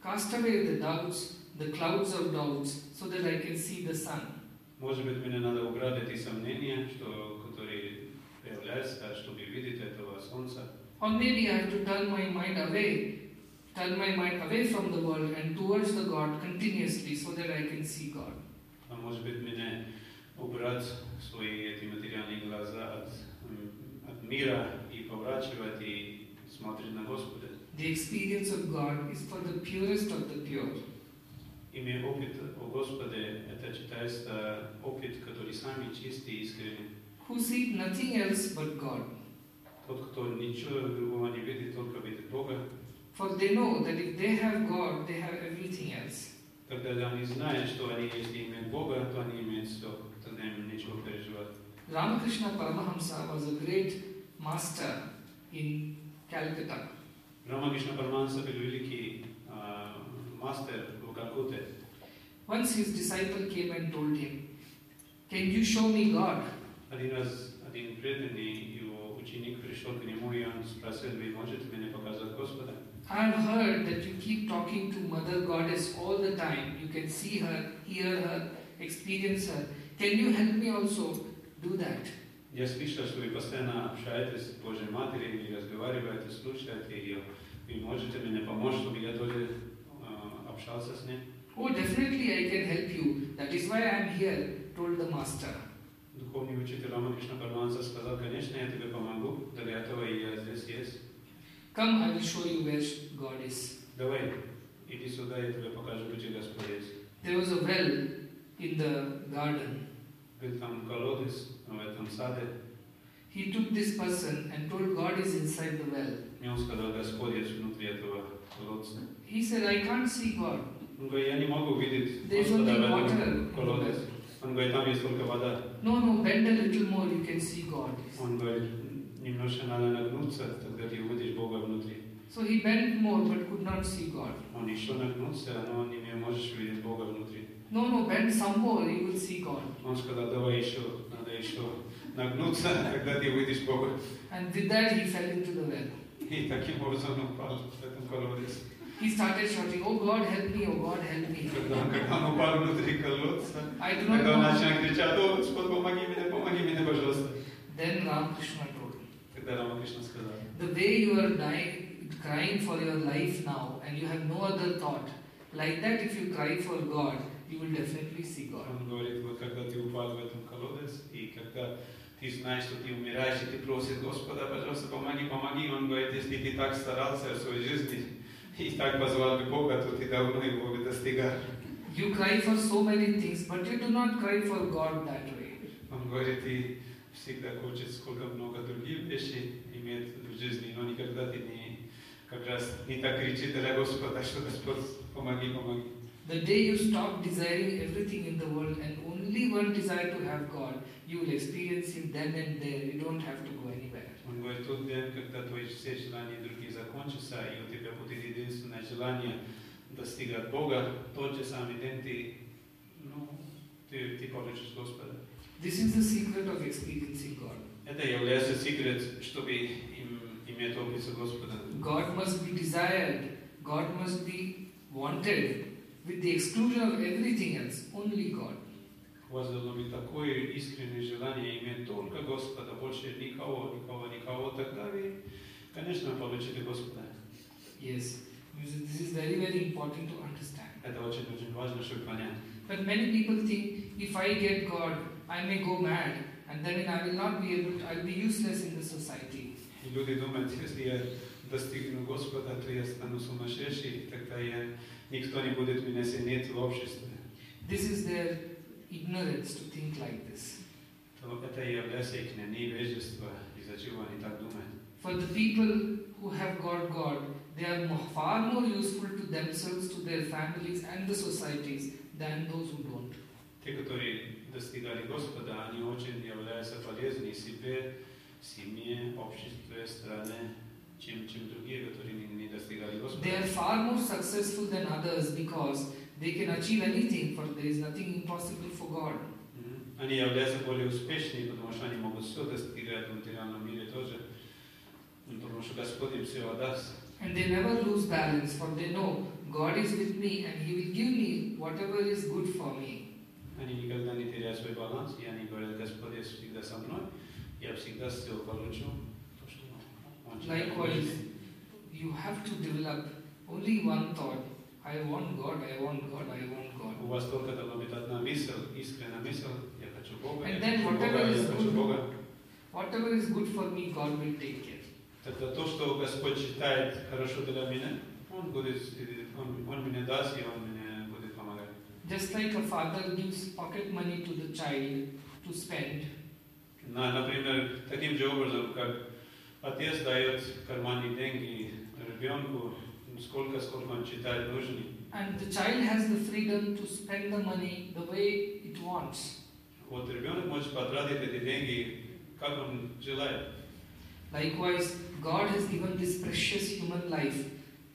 cast away the doubts, the clouds of doubts, so that I can see the sun. Может быть, мне надо убрать эти сомнения, что, которые появляются, чтобы видеть этого солнца. Or maybe I have to turn my mind away, turn my mind away from the world and towards the God continuously so that I can see God. А может быть, мне убрать свои эти материальные глаза от, от мира и поворачивать и смотреть на Господа. The experience of God is for the purest of the pure. Имея опыт о Господе, это считается опыт, который самый чистый и искренний. who seek nothing else but God. Тот, кто ничего другого не видит, только видит Бога, For they know that if they have God, they have everything else. тогда они знают, что они, если имеют Бога, то они имеют все, тогда им нечего переживать. Ramakrishna Paramahamsa was a great master in Calcutta. Рамакришна Параманса был великий а, мастер в Калкутте. Once his disciple came and told him, Can you show me God? Один раз один преданный его ученик пришел к нему, и он спросил, вы можете мне показать Господа? I have heard that you keep talking to Mother Goddess all the time. You can see her, hear her, experience her. Can you help me also do that? Я слышал, что вы постоянно общаетесь с Божьей Матерью, и разговариваете, слушаете ее. Вы можете мне помочь, чтобы я тоже а, общался с ней? Oh, definitely I can help you. That is why I am here, told the master. Духовный учитель Рамакришна Параманса сказал, конечно, я тебе помогу, для этого и я здесь есть. Come, I will show you where God is. Давай, иди сюда, я тебе покажу, где Господь есть. There was a well in the garden. Был там колодец в этом саде, He took this person and told God is inside the well. и он сказал, Господь есть внутри этого колодца. He said, I can't see God. Он говорит, я не могу видеть There is Господа only в water этом in the колодце. well. Он говорит, там есть только вода. No, no, bend a little more, you can see God. Он говорит, немножко надо нагнуться, тогда ты увидишь Бога внутри. So he bent more but could not see God. Он еще нагнулся, но не можешь видеть Бога внутри. No, no, bend some more, you will see God. Он сказал, давай еще, надо еще нагнуться, тогда ты увидишь Бога. And with that, he fell into the well. И таким образом он упал в этом колодец. He started shouting, Oh God, help me, oh God, help me. Когда он, когда он упал внутри колодца, I do not тогда он know. начал кричать, о, Господь, помоги мне, помоги мне, пожалуйста. Then Ramakrishna told, Тогда Рамакришна сказал, The way you are dying, crying for your life now and you have no other thought, like that if you cry for God, you will definitely see God. Он говорит, вот когда ты упал в этом колодец, и когда ты знаешь, что ты умираешь, и ты просишь Господа, пожалуйста, помоги, помоги. Он говорит, если ты так старался в своей жизни и так позвал бы Бога, то ты давно его бы достигал. You cry for so many things, but you do not cry for God that way. Он говорит, ты всегда хочешь сколько много других вещей иметь в жизни, но никогда ты не как раз не так кричит для Господа, что Господь, помоги, помоги. The day you stop desiring everything in the world and only one desire to have God, you will experience Him then and there. You don't have to go anywhere. Он говорит, тот день, когда твои все желания другие закончатся, и у тебя будет единственное желание достигать Бога, тот же самый день ты, ну, ты, ты получишь Господа. This is the secret of experiencing God. Это является секрет, чтобы им, иметь опыт с Господом. God must be desired, God must be wanted, with the exclusion of everything else, only God. У вас должно быть такое искреннее желание иметь только Господа, больше никого, никого, никого, тогда вы, конечно, получите Господа. Yes, this is this is very, very important to understand. Это очень-очень важно, чтобы понять. But many people think if I get God, I may go mad, and then I will not be able to, I'll be useless in the society. И люди думают, если я достигну Господа, то я стану сумасшедший, тогда я, никто не будет меня ценить в обществе. This is their ignorance to think like this. То это является их невежество, из-за чего они так думают. For the people who have got God, they are mo- far more useful to themselves, to their families, and the societies than those who don't. Те, которые достигали Господа, они очень являются полезны себе, семье, обществе, стране, чем, чем другие, которые не, не достигали Господа. They are far more successful than others because they can achieve anything, for there is nothing impossible for God. Мгм. Они являются более успешными, потому что они могут все достигать в материальном мире тоже, Ну, потому что Господь им все отдаст. And they never lose balance, for they know God is with me and He will give me whatever is good for me. Они никогда не теряют свой баланс, и они говорят, Господь есть всегда со мной, я всегда все получу. То, что Он считает Likewise, нужным. you have to develop only one thought I want God, I want God, I want God. У вас только должна быть одна мысль, искренняя мысль, я хочу Бога, я And then хочу whatever Бога, is я хочу good- Бога. Whatever is good for me, God will take care. Тогда то, что Господь считает хорошо для меня, Он будет, э, Он, он мне даст, и Он мне будет помогать. Just like a father gives pocket money to the child to spend, На- Например, таким же образом, как отец дает в кармане деньги ребенку, сколько, сколько он считает нужным. and the child has the freedom to spend the money the way it wants. Вот ребенок может потратить эти деньги, как он желает. Likewise, God has given this precious human life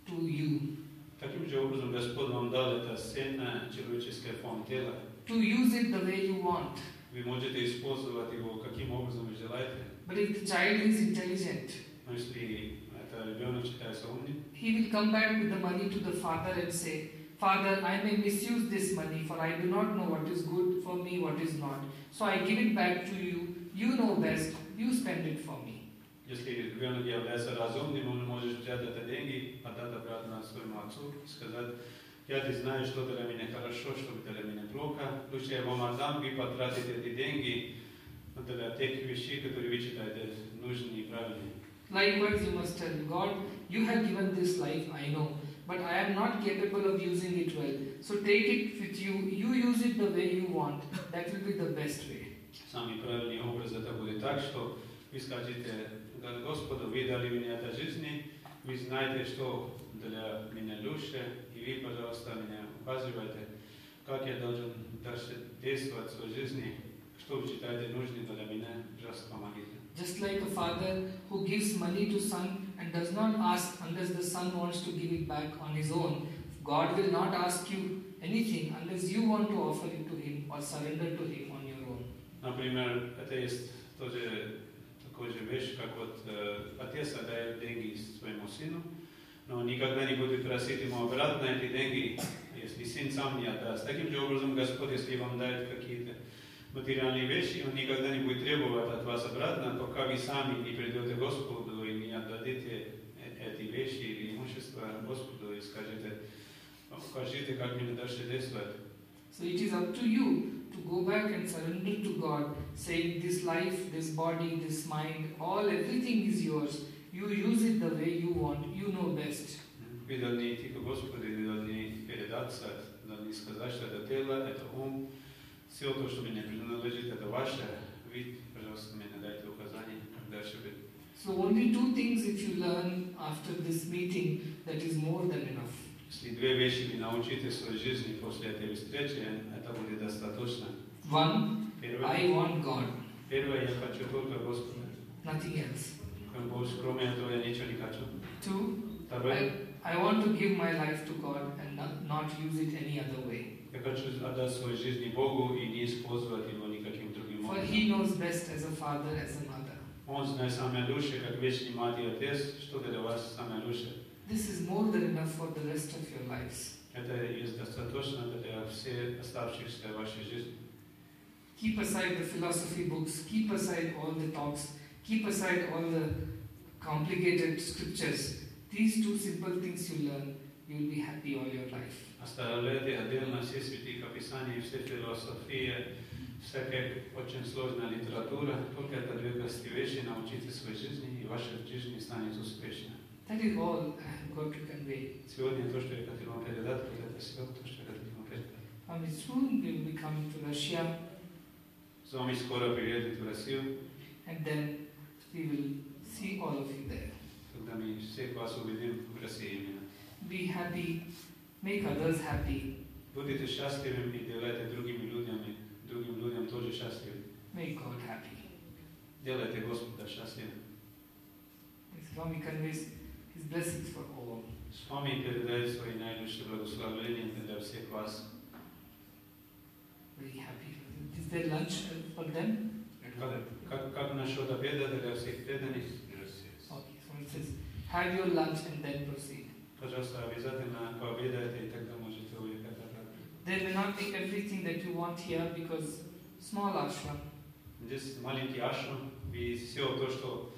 to you Таким же образом Господь вам дал это ценное человеческое фон тела. to use it the way you want. Вы можете использовать его каким образом вы желаете. But if the child is intelligent, Но если это ребенок считается умным, he will come back with the money to the father and say, Father, I may misuse this money, for I do not know what is good for me, what is not. So I give it back to you. You know best. You spend it for me. Если ребенок является разумным, он может взять это деньги, отдать обратно своему отцу и сказать, я не знаю, что для меня хорошо, что для меня плохо. Лучше я вам отдам, вы потратите эти деньги для тех вещей, которые вы считаете нужными и правильными. Likewise, you must tell God, You have given this life, I know, but I am not capable of using it well. So take it with you. You use it the way you want. That will be the best way. Самый правильный образ это будет так, что вы скажете, «Да, Господу, вы дали мне это жизни, вы знаете, что для меня лучше, и вы, пожалуйста, меня указываете, как я должен дальше действовать в своей жизни, что вы считаете нужным для меня, пожалуйста, помогите. Just like a father who gives money to son and does not ask unless the son wants to give it back on his own. God will not ask you anything unless you want to offer it to him or surrender to him on your own. Например, это есть тоже такой же вещь, как вот э, отец отдает деньги своему сыну, но никогда не будет просить ему обратно эти деньги, если сын сам не отдаст. Таким же образом, Господь, если вам дает какие-то материальные вещи, Он никогда не будет требовать от вас обратно, пока вы сами не придете к Господу и не отдадите э- эти вещи или имущество Господу и скажете, «Ну, покажите, как мне дальше действовать. So it is up to you to go back and surrender to God, saying, This life, this body, this mind, all everything is yours. You use it the way you want. You know best. Вы должны идти к Господу, вы должны передаться, должны сказать, что это тело, это ум, все то, что мне принадлежит, это ваше. Вы, пожалуйста, мне дайте указания, как дальше быть. So only two things if you learn after this meeting, that is more than enough. Если две вещи вы научите в своей жизни после этой встречи, это будет достаточно. One, Первое, I want God, первое я хочу только Господа. nothing else. Кроме этого я ничего не хочу. Two, Второе, I, I want to give my life to God and not, not use it any other way. я хочу отдать свою жизнь Богу и не использовать его никаким другим For образом. He knows best as a father, as a mother. Он знает самое лучшее, как вечный мать и отец, что для вас самое лучшее. This is more than enough for the rest of your lives. Это есть достаточно для всей оставшейся вашей жизни. Keep aside the philosophy books, keep aside all the talks, keep aside all the complicated scriptures. These two simple things you learn. you'll be happy all your life. Оставляйте отдельно все святых описаний, все философии, всякая очень сложная литература. Только это две простые вещи, научите своей жизни, и ваша жизнь станет успешной. Convey. Сегодня то, что я хотел вам передать, это все, то, что я хотел вам передать. Mean, soon we will be coming to Russia, С вами скоро приедет в Россию, and then we will see all of you there. когда мы всех вас увидим в России именно. Be happy, make others happy, Будете счастливы и делайте другими людьми, другим людям тоже счастливы. make God happy. Делайте Господа счастливым. Swami conveys his blessings for all. С вами передает свои наилучшие благословения для всех вас. Very happy. Is there lunch uh, for them? Как, как, как насчет обеда для всех преданных? Okay, so it says, have your lunch and then proceed. Пожалуйста, обязательно пообедайте, и тогда можете уехать обратно. There may not be everything that you want here because small ashram. Здесь маленький ашрам, и все то, что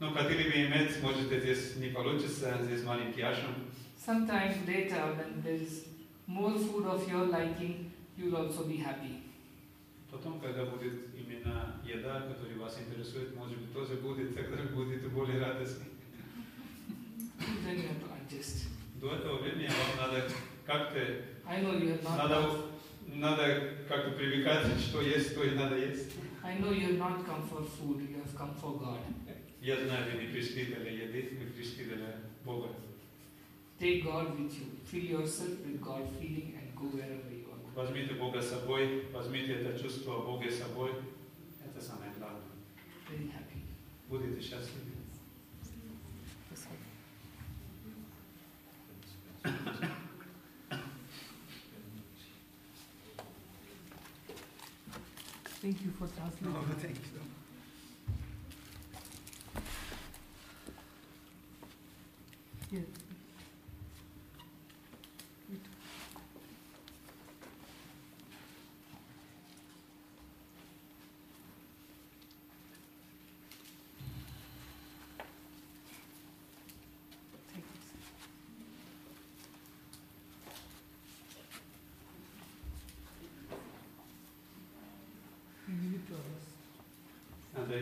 ну, хотели бы иметь, может, здесь не получится, здесь маленький ашрам. Sometimes later when there is more food of your liking, you will also be happy. Потом, когда будет именно еда, которая вас интересует, может быть, тоже будет, тогда будете более радостны. Then you have to adjust. До этого времени вам надо как-то, I know you have not. надо, надо как-то привыкать, что есть, то и надо есть. I know you have not come for food. You have come for God. Я знаю, вы не пришли для еды, вы пришли для Бога. Take God with you. Fill yourself with God feeling and go wherever you are. Возьмите Бога с собой, возьмите это чувство Бога с собой. Это самое главное. Very happy. Будете счастливы. Thank you for translating. Here.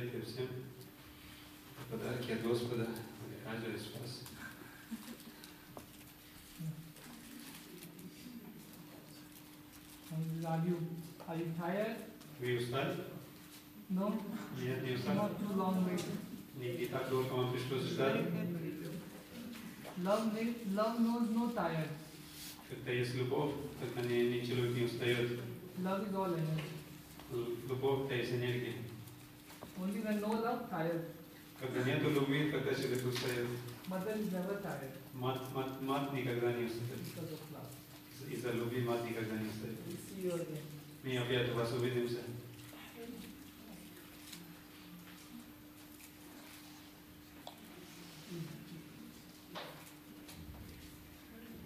Отдайте всем подарки от Господа, каждый из вас. And are you are you tired? Вы устали? No? Нет, не устали. Not too long wait. Не, не так долго вам пришлось ждать. Love, ma- love knows no tired. Когда есть любовь, тогда ни, ни человек не устает. Love is all energy. Л- Любовь, это есть энергия. Only when no love, tired. Когда нет любви, тогда человек устает. Mother is never tired Мать, мать, мать никогда не устает. because of love. Из-за любви мать никогда не устает. We see you again. Мы опять у вас увидимся.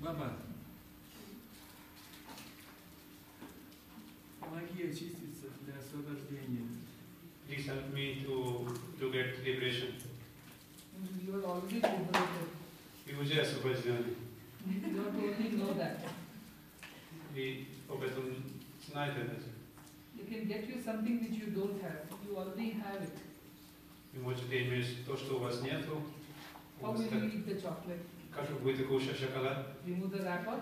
Баба, помоги очиститься для освобождения. Please help me to, to get liberation. You are already liberated. И уже освобождены. You don't only know that. И об этом знаете даже. You can get you something which you don't have. You already have it. Вы можете иметь то, что у вас нету. У How вас will так- you eat the chocolate? Как вы будете кушать шоколад? Remove the wrapper,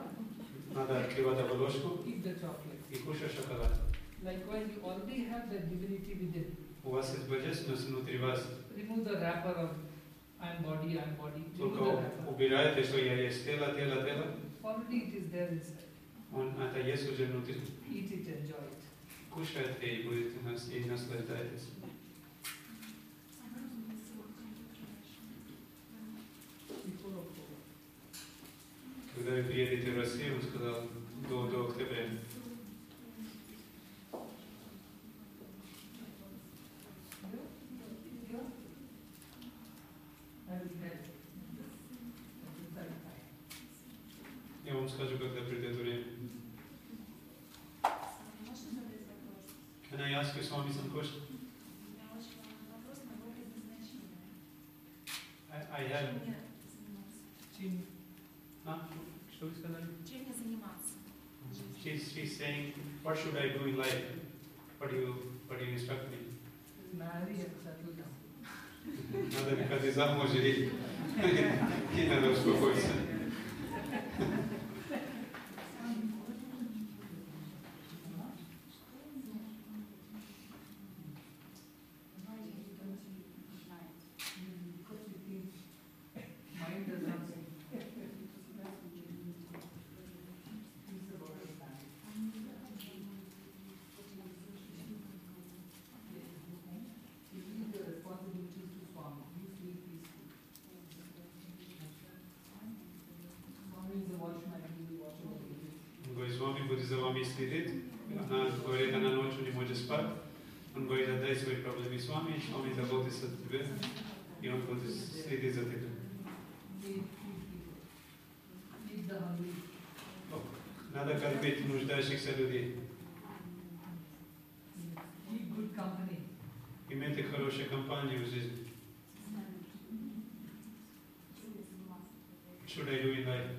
Надо открывать обложку eat the chocolate. и кушать шоколад. Likewise, you already have that divinity within. У вас есть божественность внутри вас. Remove the wrapper of I'm body, I'm body. Только убираете, что я есть тело, тело, тело. Already it is there inside. Он, это есть уже внутри. Eat it, enjoy it. Кушайте и будете нас, и наслаждайтесь. Когда вы приедете в Россию, он сказал, до, до октября. вам скажу, когда придет время. Can I ask you, Swami, some question? I, I have... Чем? А? Что вы сказали? Чем я заниматься? She's, she's saying, what should I do in life? What do you, what do you instruct me? Надо выходить замуж и надо успокоиться. naših se ljudi. Imejte хорошие компании в жизни. Чудо и дай.